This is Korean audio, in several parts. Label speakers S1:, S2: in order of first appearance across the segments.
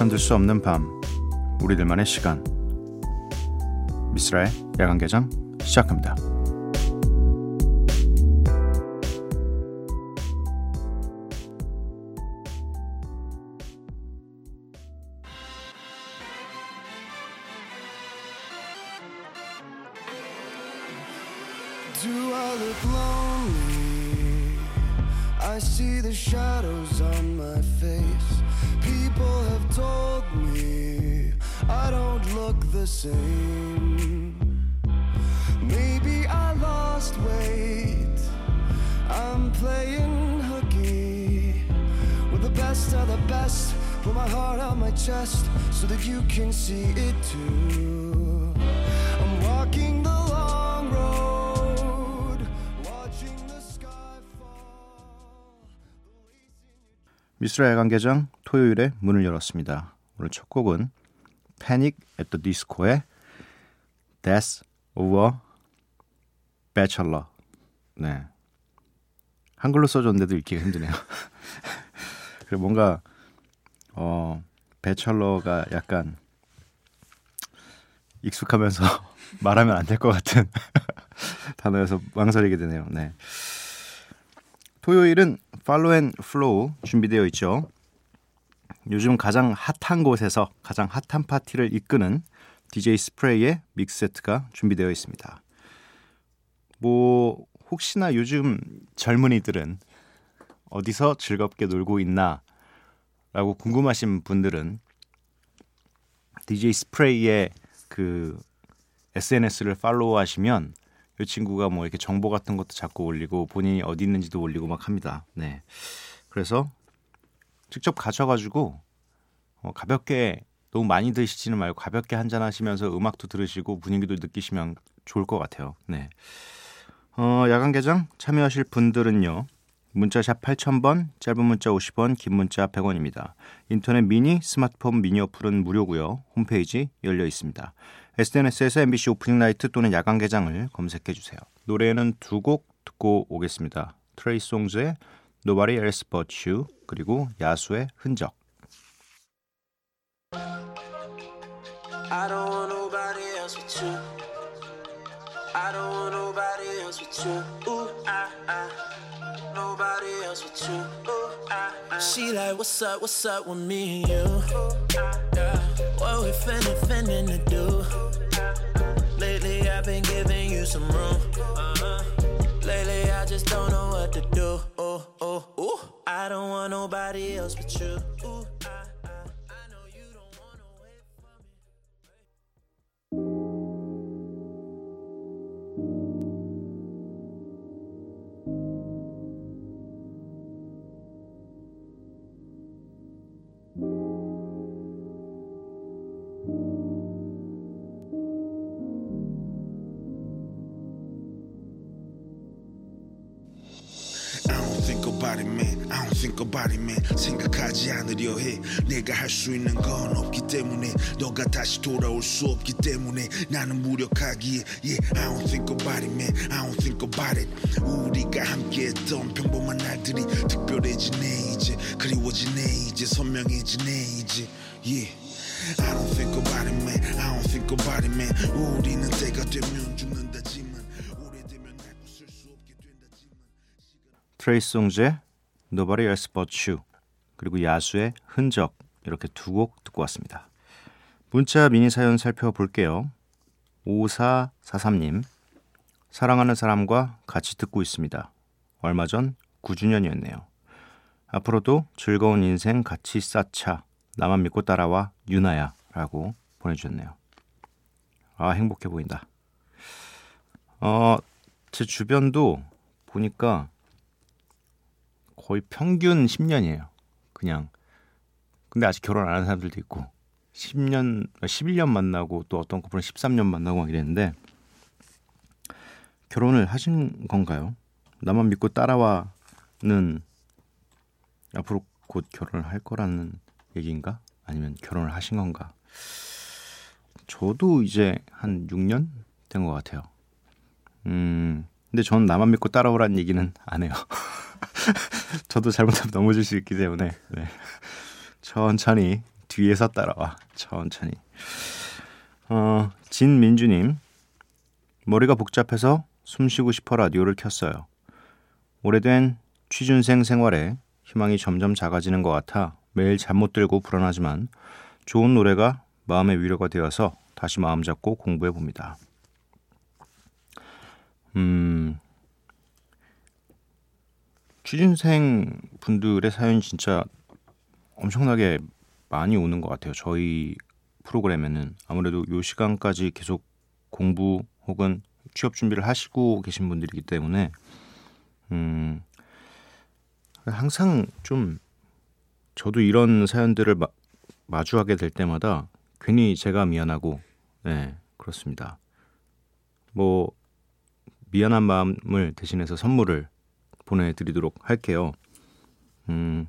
S1: 잠들 수 없는 밤 우리들만의 시간 미스라의 야간 개장 시작합니다.
S2: Shadows on my face. People have told me I don't look the same. Maybe I lost weight. I'm playing hooky with the best of the best. Put my heart on my chest so that you can see it too.
S1: 미스라 야간 개장 토요일에 문을 열었습니다. 오늘 첫 곡은 Panic at the Disco의 Death a Bachelor. 네. 한글로 써줬는데도 읽기가 힘드네요. 그리고 뭔가 어 배철러가 약간 익숙하면서 말하면 안 될 것 같은 단어여서 망설이게 되네요. 네. 토요일은 Follow and Flow 준비되어 있죠. 요즘 가장 핫한 곳에서 가장 핫한 파티를 이끄는 DJ 스프레이의 mixset가 준비되어 있습니다. 뭐 혹시나 요즘 젊은이들은 어디서 즐겁게 놀고 있나 라고 궁금하신 분들은 DJ 스프레이의 그 SNS를 follow 하시면 이 친구가 뭐 이렇게 정보 같은 것도 자꾸 올리고 본인이 어디 있는지도 올리고 막 합니다. 네. 그래서 직접 가셔가지고 어, 가볍게 너무 많이 드시지는 말고 가볍게 한잔 하시면서 음악도 들으시고 분위기도 느끼시면 좋을 것 같아요. 네. 어, 야간 개장 참여하실 분들은요. 문자샵 8000번, 짧은 문자 50원, 긴 문자 100원입니다. 인터넷 미니, 스마트폰 미니 어플은 무료고요. 홈페이지 열려 있습니다. SNS에서 MBC 오프닝 나이트 또는 야간 개장을 검색해 주세요. 노래는 두 곡 듣고 오겠습니다. 트레이 송즈의 Nobody Else But You 그리고 야수의 흔적.
S3: I don't want nobody else with you. I don't want nobody else with you. Ooh, I, I, nobody else with you. Ooh, I, I. She like, what's up, what's up with me and you? Yeah. What we finna, finna do? Lately I've been giving you some room. Uh-huh. Lately I just don't know what to do. Oh, oh, ooh. I don't want nobody else but you. Ooh,
S4: about it man I don't think about it man 생각하지 않으려 해 내가 할 수 있는 건 없기 때문에 너가 다시 돌아올 수 없기 때문에 나는 무력하기에 Yeah I don't think about it man I don't think about it 우리가 함께했던 평범한 날들이 특별해지네 이제 그리워지네 이제 선명해지네 이제 Yeah I don't think about it man I don't think about it man 우리는 때가 되면 죽는다지만
S1: 트레이 송즈의 Nobody Else But You 그리고 야수의 흔적 이렇게 두 곡 듣고 왔습니다. 문자 미니 사연 살펴볼게요. 5443님 사랑하는 사람과 같이 듣고 있습니다. 얼마 전 9주년이었네요. 앞으로도 즐거운 인생 같이 쌓자. 나만 믿고 따라와 유나야 라고 보내주셨네요. 아 행복해 보인다. 어, 제 주변도 보니까 거의 평균 10년이에요. 그냥. 근데 아직 결혼 안 한 사람들도 있고 10년, 11년 만나고 또 어떤 커플은 13년 만나고 막 이랬는데 결혼을 하신 건가요? 나만 믿고 따라와는 앞으로 곧 결혼을 할 거라는 얘기인가? 아니면 결혼을 하신 건가? 저도 이제 한 6년 된 것 같아요. 음, 근데 저는 나만 믿고 따라오라는 얘기는 안 해요. 저도 잘못하면 넘어질 수 있기 때문에 네. 천천히 뒤에서 따라와. 천천히. 어, 진민주님. 머리가 복잡해서 숨 쉬고 싶어 라디오를 켰어요. 오래된 취준생 생활에 희망이 점점 작아지는 것 같아 매일 잠 못 들고 불안하지만 좋은 노래가 마음의 위로가 되어서 다시 마음 잡고 공부해 봅니다. 음, 취준생 분들의 사연이 진짜 엄청나게 많이 오는 것 같아요. 저희 프로그램에는 아무래도 요 시간까지 계속 공부 혹은 취업 준비를 하시고 계신 분들이기 때문에 음 항상 좀 저도 이런 사연들을 마, 마주하게 될 때마다 괜히 제가 미안하고 네 그렇습니다. 뭐 미안한 마음을 대신해서 선물을 보내드리도록 할게요. 음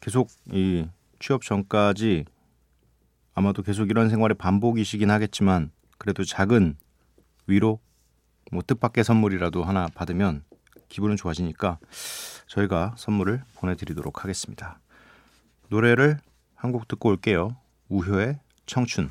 S1: 계속 이 취업 전까지 아마도 계속 이런 생활의 반복이시긴 하겠지만 그래도 작은 위로 뭐 뜻밖의 선물이라도 하나 받으면 기분은 좋아지니까 저희가 선물을 보내드리도록 하겠습니다. 노래를 한 곡 듣고 올게요. 우효의 청춘.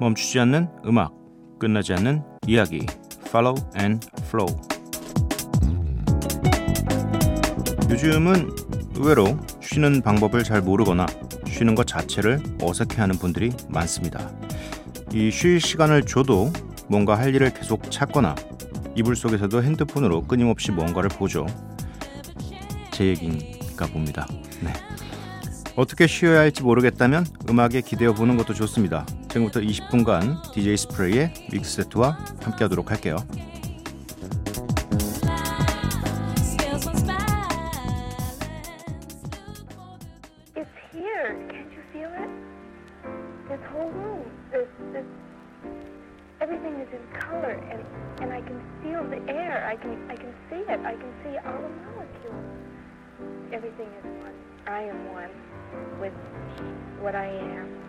S1: 멈추지 않는 음악, 끝나지 않는 이야기. Follow and Flow. 요즘은 의외로 쉬는 방법을 잘 모르거나 쉬는 것 자체를 어색해하는 분들이 많습니다. 이 쉴 시간을 줘도 뭔가 할 일을 계속 찾거나 이불 속에서도 핸드폰으로 끊임없이 뭔가를 보죠. 제 얘기인가 봅니다. 네. 어떻게 쉬어야 할지 모르겠다면 음악에 기대어 보는 것도 좋습니다. 지금부터 20분간 DJ 스프레이의 믹스 세트와 함께하도록 할게요.
S5: Scales on spine
S6: It's here. Can't you feel it? This whole room, this, this, everything is in color, and and I can feel the air. I can, I can see it. I can see all the molecules. Everything is one. I am one with what I am.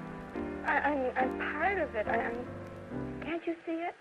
S6: I, I'm, I'm part of it. I, I'm. Can't you see it?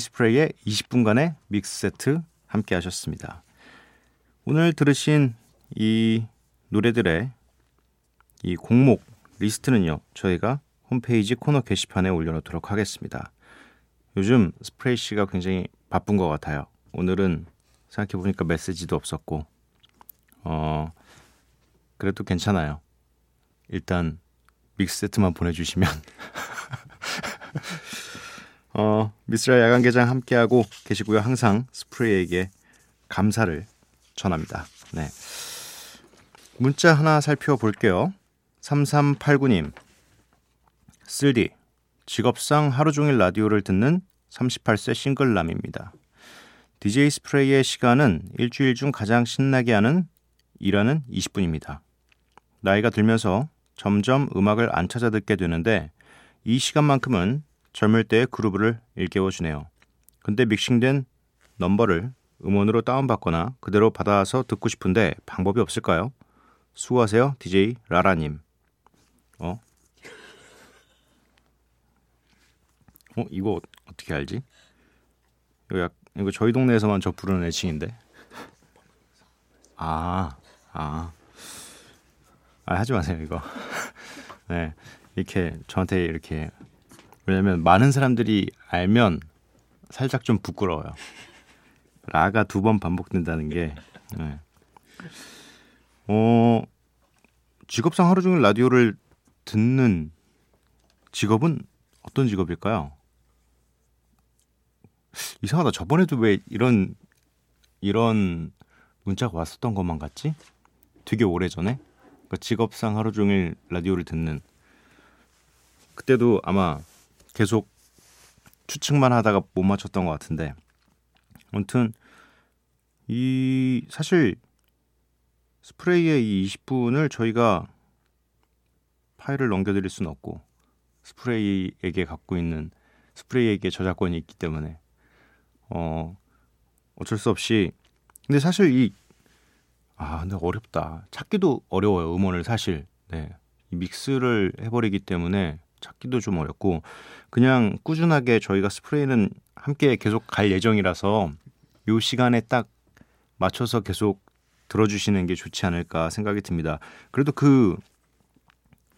S1: 스프레이의 20분간의 믹스 세트 함께 하셨습니다. 오늘 들으신 이 노래들의 이 곡목 리스트는요, 저희가 홈페이지 코너 게시판에 올려놓도록 하겠습니다. 요즘 스프레이 씨가 굉장히 바쁜 것 같아요. 오늘은 생각해보니까 메시지도 없었고, 어, 그래도 괜찮아요. 일단 믹스 세트만 보내주시면 어, 미스라 야간 개장 함께하고 계시고요. 항상 스프레이에게 감사를 전합니다. 네. 문자 하나 살펴볼게요. 3389님. 쓸디. 직업상 하루 종일 라디오를 듣는 38세 싱글남입니다. DJ 스프레이의 시간은 일주일 중 가장 신나게 하는 일하는 20분입니다. 나이가 들면서 점점 음악을 안 찾아 듣게 되는데 이 시간만큼은 젊을 때의 그루브를 일깨워주네요. 근데 믹싱된 넘버를 음원으로 다운받거나 그대로 받아서 듣고 싶은데 방법이 없을까요? 수고하세요, DJ 라라님. 어? 어, 이거 어떻게 알지? 이거, 약, 이거 저희 동네에서만 저 부르는 애칭인데. 아, 아. 아, 하지 마세요, 이거. 네. 이렇게 저한테 이렇게 왜냐면 많은 사람들이 알면 살짝 좀 부끄러워요. 라가 두 번 반복된다는 게 네. 어, 직업상 하루 종일 라디오를 듣는 직업은 어떤 직업일까요? 이상하다. 저번에도 왜 이런 이런 문자가 왔었던 것만 같지? 되게 오래 전에. 그러니까 직업상 하루 종일 라디오를 듣는 그때도 아마 계속 추측만 하다가 못 맞췄던 것 같은데. 아무튼 이 사실 스프레이의 이 20분을 저희가 파일을 넘겨드릴 수는 없고 스프레이에게 갖고 있는 스프레이에게 저작권이 있기 때문에 어 어쩔 수 없이. 근데 사실 이 아 근데 어렵다. 찾기도 어려워요 음원을 사실. 네. 이 믹스를 해버리기 때문에 찾기도 좀 어렵고 그냥 꾸준하게 저희가 스프레이는 함께 계속 갈 예정이라서 요 시간에 딱 맞춰서 계속 들어주시는 게 좋지 않을까 생각이 듭니다. 그래도 그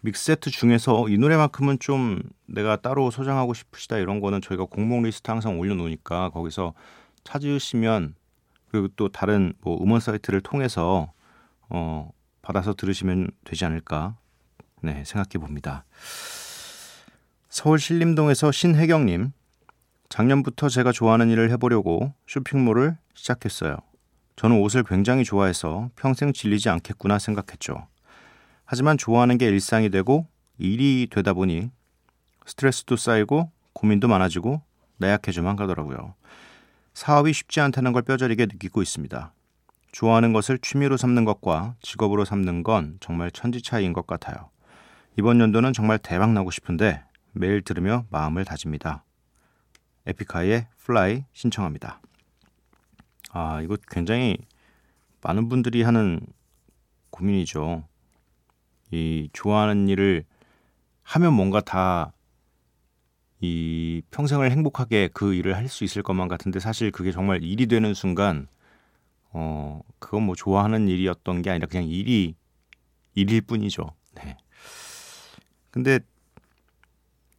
S1: 믹세트 중에서 이 노래만큼은 좀 내가 따로 소장하고 싶으시다 이런 거는 저희가 공목 리스트 항상 올려놓으니까 거기서 찾으시면 그리고 또 다른 뭐 음원 사이트를 통해서 어 받아서 들으시면 되지 않을까 네 생각해 봅니다. 서울 신림동에서 신혜경님 작년부터 제가 좋아하는 일을 해보려고 쇼핑몰을 시작했어요. 저는 옷을 굉장히 좋아해서 평생 질리지 않겠구나 생각했죠. 하지만 좋아하는 게 일상이 되고 일이 되다 보니 스트레스도 쌓이고 고민도 많아지고 나약해져만 가더라고요. 사업이 쉽지 않다는 걸 뼈저리게 느끼고 있습니다. 좋아하는 것을 취미로 삼는 것과 직업으로 삼는 건 정말 천지 차이인 것 같아요. 이번 연도는 정말 대박 나고 싶은데 매일 들으며 마음을 다집니다. 에픽하이의 Fly 신청합니다. 아, 이거 굉장히 많은 분들이 하는 고민이죠. 이 좋아하는 일을 하면 뭔가 다 이 평생을 행복하게 그 일을 할 수 있을 것만 같은데 사실 그게 정말 일이 되는 순간 어 그건 뭐 좋아하는 일이었던 게 아니라 그냥 일이 일일 뿐이죠. 네. 근데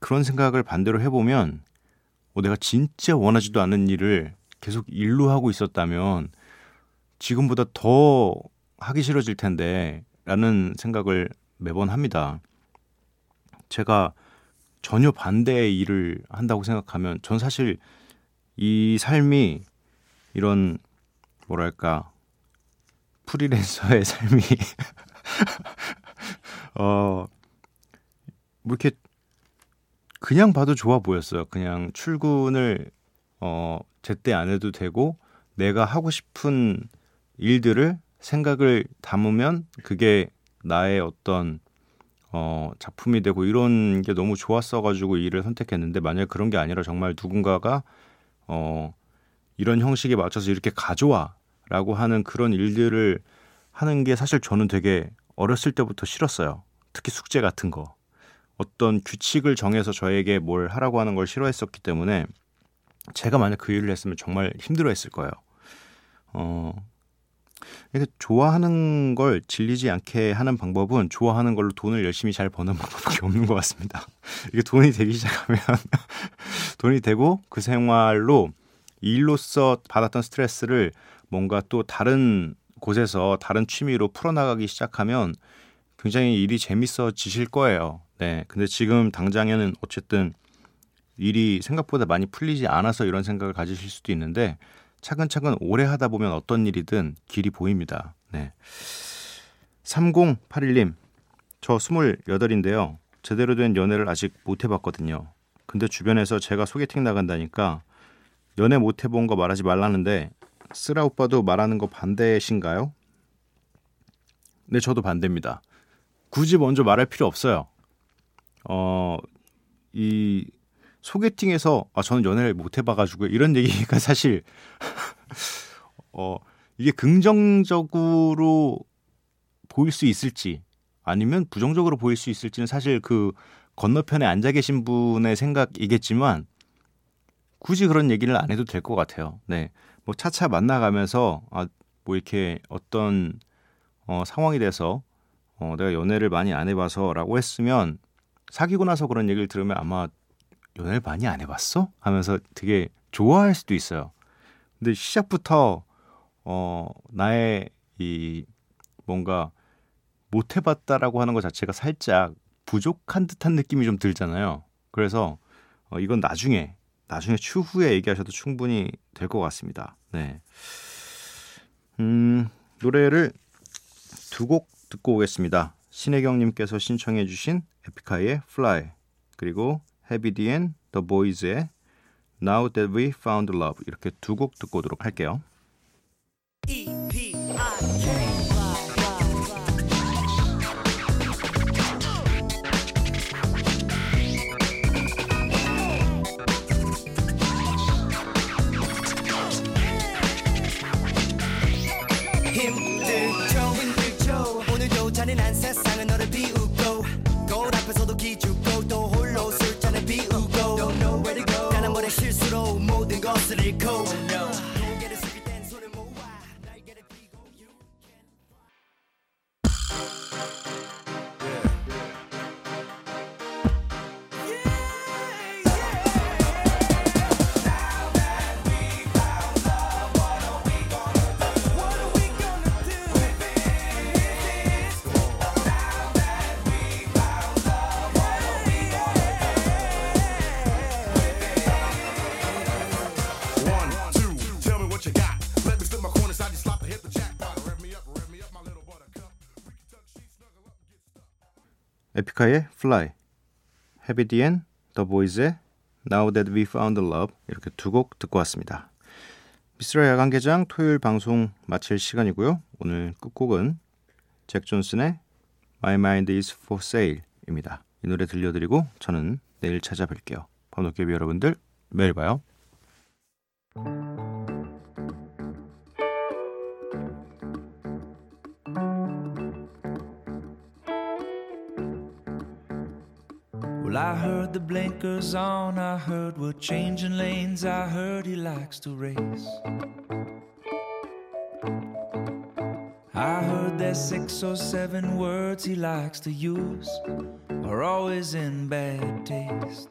S1: 그런 생각을 반대로 해보면 어, 내가 진짜 원하지도 않은 일을 계속 일로 하고 있었다면 지금보다 더 하기 싫어질 텐데 라는 생각을 매번 합니다. 제가 전혀 반대의 일을 한다고 생각하면 전 사실 이 삶이 이런 뭐랄까 프리랜서의 삶이 어, 뭐 이렇게 그냥 봐도 좋아 보였어요. 그냥 출근을 어, 제때 안 해도 되고 내가 하고 싶은 일들을 생각을 담으면 그게 나의 어떤 어, 작품이 되고 이런 게 너무 좋았어가지고 이 일을 선택했는데 만약 그런 게 아니라 정말 누군가가 어, 이런 형식에 맞춰서 이렇게 가져와라고 하는 그런 일들을 하는 게 사실 저는 되게 어렸을 때부터 싫었어요. 특히 숙제 같은 거. 어떤 규칙을 정해서 저에게 뭘 하라고 하는 걸 싫어했었기 때문에 제가 만약 그 일을 했으면 정말 힘들어했을 거예요. 어, 이렇게 좋아하는 걸 질리지 않게 하는 방법은 좋아하는 걸로 돈을 열심히 잘 버는 방법밖에 없는 것 같습니다. 이게 돈이 되기 시작하면 돈이 되고 그 생활로 일로서 받았던 스트레스를 뭔가 또 다른 곳에서 다른 취미로 풀어나가기 시작하면 굉장히 일이 재밌어지실 거예요. 네. 근데 지금 당장에는 어쨌든 일이 생각보다 많이 풀리지 않아서 이런 생각을 가지실 수도 있는데 차근차근 오래 하다 보면 어떤 일이든 길이 보입니다. 네. 3081님, 저 28인데요. 제대로 된 연애를 아직 못 해봤거든요. 근데 주변에서 제가 소개팅 나간다니까 연애 못 해본 거 말하지 말라는데 쓰라 오빠도 말하는 거 반대신가요? 네, 저도 반대입니다. 굳이 먼저 말할 필요 없어요. 어, 이 소개팅에서 아 저는 연애를 못 해봐가지고 이런 얘기가 사실 어 이게 긍정적으로 보일 수 있을지 아니면 부정적으로 보일 수 있을지는 사실 그 건너편에 앉아 계신 분의 생각이겠지만 굳이 그런 얘기를 안 해도 될 것 같아요. 네, 뭐 차차 만나가면서 아 뭐 이렇게 어떤 어, 상황이 돼서 어, 내가 연애를 많이 안 해봐서라고 했으면 사귀고 나서 그런 얘기를 들으면 아마 연애를 많이 안 해봤어? 하면서 되게 좋아할 수도 있어요. 근데 시작부터 어 나의 이 뭔가 못 해봤다라고 하는 것 자체가 살짝 부족한 듯한 느낌이 좀 들잖아요. 그래서 어, 이건 나중에 나중에 추후에 얘기하셔도 충분히 될 것 같습니다. 네. 음, 노래를 두 곡 듣고 오겠습니다. 신혜경님께서 신청해주신 에픽하이의 Fly 그리고 헤비 디앤 The Boys의 Now That We Found Love 이렇게 두 곡 듣고 오도록 할게요.
S2: 힘
S1: 에픽하이의 Fly, 헤비 디앤 The Boys의 Now That We Found Love 이렇게 두 곡 듣고 왔습니다. 미스라 야간 개장 토요일 방송 마칠 시간이고요. 오늘 끝곡은 잭 존슨의 My Mind Is For Sale입니다. 이 노래 들려드리고 저는 내일 찾아뵐게요. 번호깨비 여러분들 매일 봐요.
S7: Well, I heard the blinkers on, I heard we're changing lanes, I heard he likes to race. I heard there's six or seven words he likes to use, are always in bad taste.